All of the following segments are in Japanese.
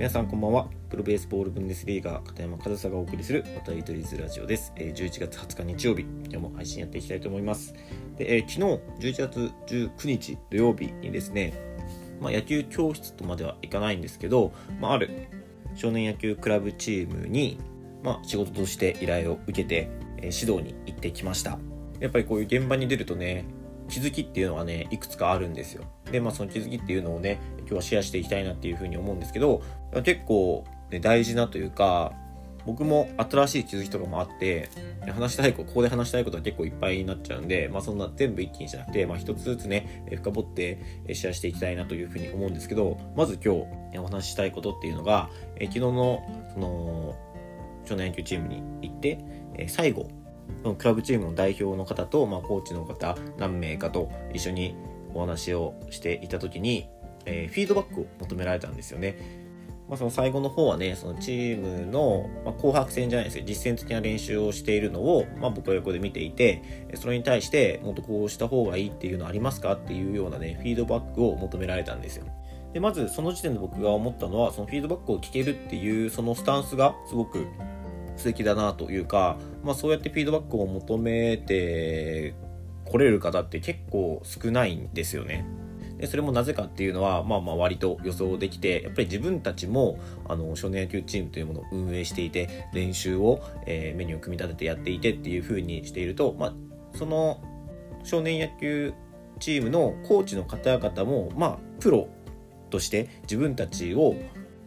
皆さんこんばんは。プロベースボールブンデスリーガー片山和沙がお送りする渡り鳥ズラジオです。11月20日日曜日今日も配信やっていきたいと思います。で、え、昨日11月19日土曜日にですねまあ、野球教室とまではいかないんですけど、まあ、ある少年野球クラブチームに、まあ、仕事として依頼を受けて、え、指導に行ってきました。やっぱりこういう現場に出るとね気づきっていうのはねいくつかあるんですよ。でまあその気づきっていうのをね今日はシェアしていきたいなっていうふうに思うんですけど結構、ね、大事なというか僕も新しい気づきとかもあって話したいこここで話したいことは結構いっぱいになっちゃうんで、まあ、そんな全部一気にじゃなくて、まあ、一つずつね深掘ってシェアしていきたいなというふうに思うんですけどまず今日お話ししたいことっていうのが昨日のその少年野球チームに行って最後クラブチームの代表の方と、まあ、コーチの方何名かと一緒にお話をしていた時に、え、フィードバックを求められたんですよね。まあ、その最後の方はね、そのチームの、まあ、紅白戦じゃないですけど、実践的な練習をしているのを、まあ、僕は横で見ていて、それに対して、もっとこうした方がいいっていうのありますかっていうようなね、フィードバックを求められたんですよ。で、まずその時点で僕が思ったのは、そのフィードバックを聞けるっていう、そのスタンスがすごく素敵だなというか、まあ、そうやってフィードバックを求めて来れる方って結構少ないんですよね。でそれもなぜかっていうのは、まあまあ割と予想できて、やっぱり自分たちも、あの、少年野球チームというものを運営していて、練習を、えー、メニューを組み立ててやっていてっていう風にしていると、まあ、その少年野球チームのコーチの方々も、まあ、プロとして自分たちを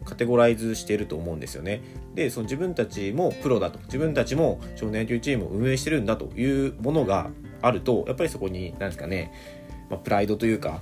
カテゴライズしていると思うんですよね。で、その自分たちもプロだと、自分たちも少年野球チームを運営してるんだというものがあると、やっぱりそこに、何ですかね、まあ、プライドというか、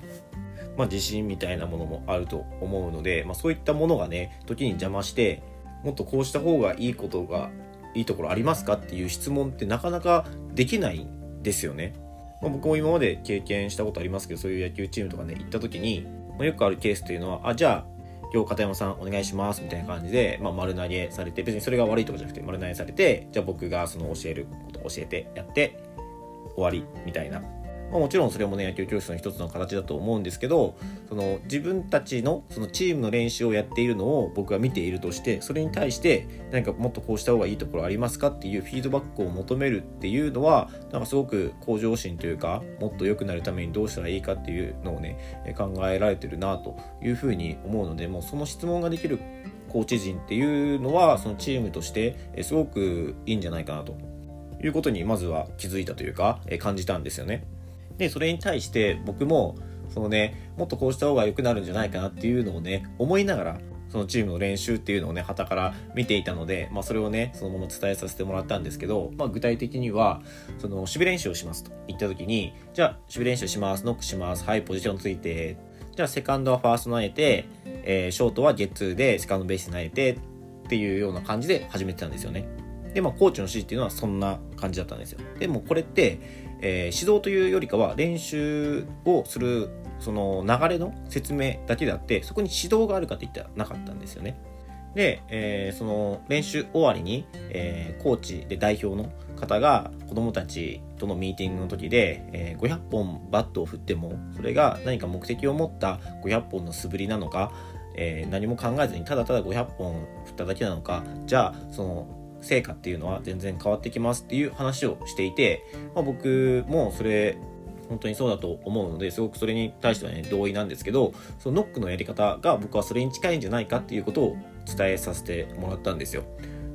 まあ、自信みたいなものもあると思うので、まあ、そういったものがね時に邪魔してもっとこうした方がいいことがいいところありますかっていう質問ってなかなかできないんですよね。まあ、僕も今まで経験したことありますけどそういう野球チームとかね行った時に、まあ、よくあるケースというのはあじゃあ今日片山さんお願いしますみたいな感じで、まあ、丸投げされて別にそれが悪いとかじゃなくて丸投げされてじゃあ僕がその教えること教えてやって終わりみたいなまあ、もちろんそれもね野球教室の一つの形だと思うんですけどその自分たちのそのチームの練習をやっているのを僕は見ているとしてそれに対して何かもっとこうした方がいいところありますかっていうフィードバックを求めるっていうのはなんかすごく向上心というかもっと良くなるためにどうしたらいいかっていうのをね考えられてるなというふうに思うのでもうその質問ができるコーチ陣っていうのはそのチームとしてすごくいいんじゃないかなということにまずは気づいたというか感じたんですよね。で、それに対して僕も、そのね、もっとこうした方が良くなるんじゃないかなっていうのをね、思いながら、そのチームの練習っていうのをね、旗から見ていたので、まあそれをね、そのまま伝えさせてもらったんですけど、まあ具体的には、その守備練習をしますと言った時に、じゃあ守備練習します、ノックします、はい、ポジションついて、じゃあセカンドはファースト投げて、えー、ショートはゲッツーでセカンドベース投げてっていうような感じで始めてたんですよね。で、まあコーチの指示っていうのはそんな感じだったんですよ。でもこれって、えー、指導というよりかは練習をするその流れの説明だけであってそこに指導があるかって言ったらなかったんですよね。で、えー、その練習終わりに、えー、コーチで代表の方が子供たちとのミーティングの時で、えー、500本バットを振ってもそれが何か目的を持った500本の素振りなのか、え何も考えずにただただ500本振っただけなのかじゃあその成果っていうのは全然変わってきますっていう話をしていて、まあ、僕もそれ本当にそうだと思うのですごくそれに対してはね同意なんですけどそのノックのやり方が僕はそれに近いんじゃないかっていうことを伝えさせてもらったんですよ。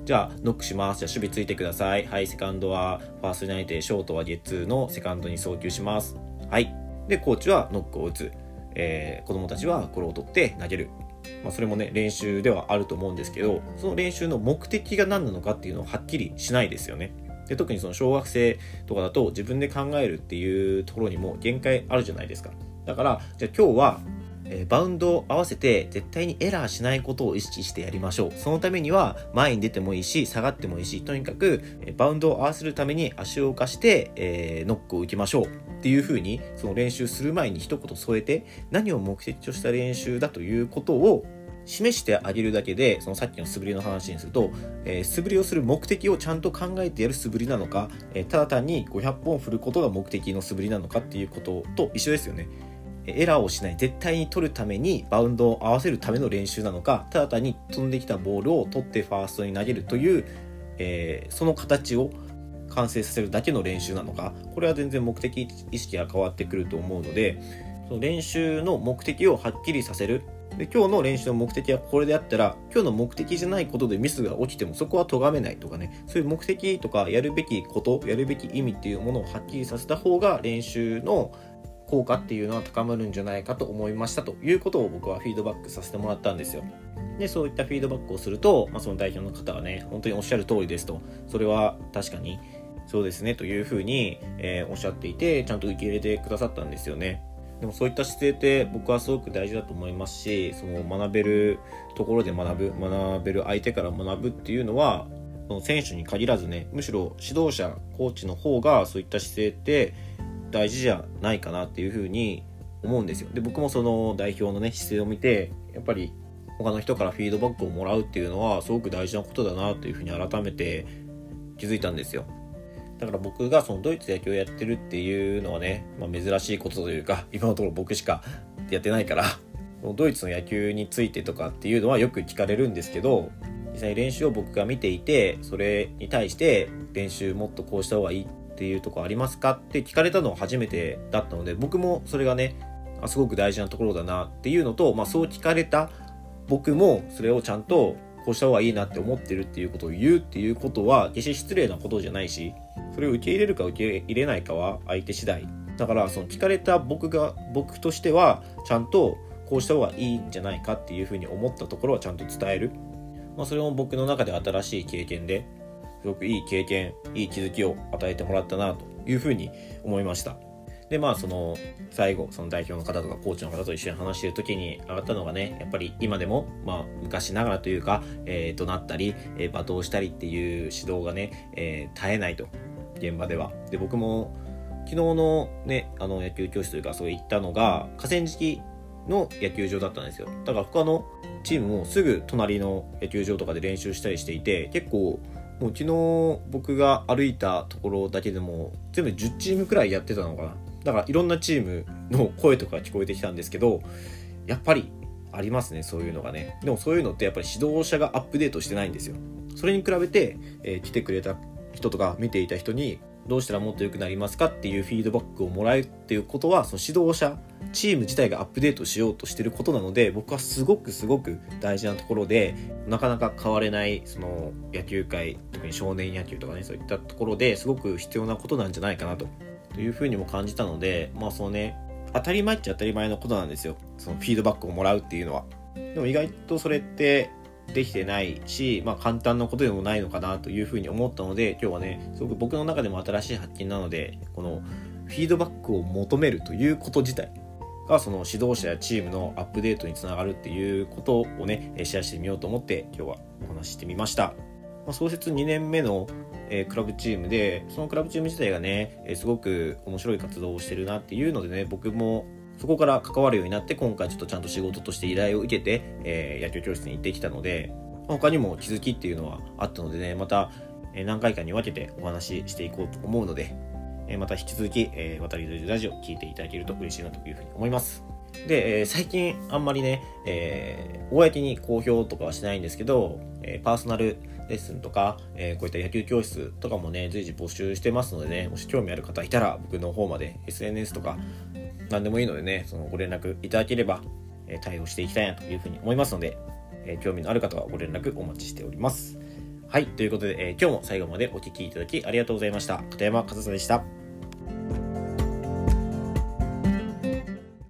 じゃあ、ノックします。じゃあ、守備ついてください。はい、セカンドはファーストに投げて、ショートはゲッツーのセカンドに送球します。はい。で、コーチはノックを打つ。えー、子供たちはこれを取って投げる。まあ、それもね練習ではあると思うんですけどその練習の目的が何なのかっていうのをはっきりしないですよね。で特にその小学生とかだと自分で考えるっていうところにも限界あるじゃないですか。だからじゃあ今日はバウンドを合わせて絶対にエラーしないことを意識してやりましょう。そのためには前に出てもいいし、下がってもいいし、とにかくバウンドを合わせるために足を浮かして、えー、ノックを打ちましょう。っていう風にその練習する前に一言添えて何を目的とした練習だということを示してあげるだけでそのさっきの素振りの話にすると、えー、素振りをする目的をちゃんと考えてやる素振りなのか、えー、ただ単に500本振ることが目的の素振りなのかっていうことと一緒ですよね。エラーをしない絶対に取るためにバウンドを合わせるための練習なのかただ単に飛んできたボールを取ってファーストに投げるという、えー、その形を完成させるだけの練習なのかこれは全然目的意識が変わってくると思うのでその練習の目的をはっきりさせる。で今日の練習の目的はこれであったら今日の目的じゃないことでミスが起きてもそこは咎めないとかねそういう目的とかやるべきことやるべき意味っていうものをはっきりさせた方が練習の効果っていうのは高まるんじゃないかと思いましたということを僕はフィードバックさせてもらったんですよ。で、そういったフィードバックをすると、まあ、その代表の方はね、本当におっしゃる通りですと、それは確かにそうですねというふうに、えー、おっしゃっていて、ちゃんと受け入れてくださったんですよね。でもそういった姿勢って僕はすごく大事だと思いますし、その学べるところで学ぶ、学べる相手から学ぶっていうのは、その選手に限らずね、むしろ指導者、コーチの方がそういった姿勢って大事じゃないかなっていうふうに思うんですよ。で、僕もその代表のね、姿勢を見て、やっぱり他の人からフィードバックをもらうっていうのはすごく大事なことだなというふうに改めて気づいたんですよ。だから僕がそのドイツ野球をやってるっていうのはね、まあ、珍しいことというか、今のところ僕しかやってないから、ドイツの野球についてとかっていうのはよく聞かれるんですけど、実際練習を僕が見ていて、それに対して練習もっとこうした方がいいっていうとこありますか？って聞かれたのは初めてだったので、僕もそれがね、すごく大事なところだなっていうのと、まあそう聞かれた僕もそれをちゃんとこうした方がいいなって思ってるっていうことを言うっていうことは決して失礼なことじゃないしそれを受け入れるか受け入れないかは相手次第。だからその聞かれた僕が僕としてはちゃんとこうした方がいいんじゃないかっていうふうに思ったところはちゃんと伝える、まあ、それも僕の中で新しい経験ですごくいい経験いい気づきを与えてもらったなというふうに思いました。でまあその最後その代表の方とかコーチの方と一緒に話してる時に上がったのがねやっぱり今でもまあ昔ながらというか、えー、怒鳴ったり、えー、罵倒したりっていう指導がね、えー、絶えないと現場では。で僕も昨日のねあの野球教室というかそう行ったのが河川敷の野球場だったんですよ。だから他のチームもすぐ隣の野球場とかで練習したりしていて結構もう昨日僕が歩いたところだけでも全部10チームくらいやってたのかなだからいろんなチームの声とか聞こえてきたんですけど、やっぱりありますね、そういうのがね。でもそういうのってやっぱり指導者がアップデートしてないんですよ。それに比べて、えー、来てくれた人とか見ていた人にどうしたらもっと良くなりますかっていうフィードバックをもらうっていうことは、その指導者、チーム自体がアップデートしようとしてることなので、僕はすごくすごく大事なところで、なかなか変われない、その野球界、特に少年野球とかね、そういったところですごく必要なことなんじゃないかなとというふうにも感じたので、まあそのね、当たり前っちゃ当たり前のことなんですよ。そのフィードバックをもらうっていうのは。でも意外とそれってできてないし、まあ簡単なことでもないのかなというふうに思ったので、今日はね、すごく僕の中でも新しい発見なので、このフィードバックを求めるということ自体が、その指導者やチームのアップデートにつながるっていうことをね、シェアしてみようと思って今日はお話ししてみました。まあ、創設2年目のえー、クラブチームで、そのクラブチーム自体がね、えー、すごく面白い活動をしてるなっていうのでね、僕もそこから関わるようになって、今回ちょっとちゃんと仕事として依頼を受けて、えー、野球教室に行ってきたので、他にも気づきっていうのはあったのでね、また、え何回かに分けてお話ししていこうと思うので、えまた引き続き、え渡り鳥ラジオ聞いていただけると嬉しいなというふうに思います。で、えー、最近あんまりね、えー、公に公表とかはしないんですけど、えー、パーソナルレッスンとか、えこういった野球教室とかもね、随時募集してますのでね、もし興味ある方いたら、僕の方まで SNS とか、何でもいいのでね、そのご連絡いただければ、え対応していきたいなというふうに思いますので、え興味のある方はご連絡お待ちしております。はい、ということで、え今日も最後までお聴きいただきありがとうございました。片山和沙でした。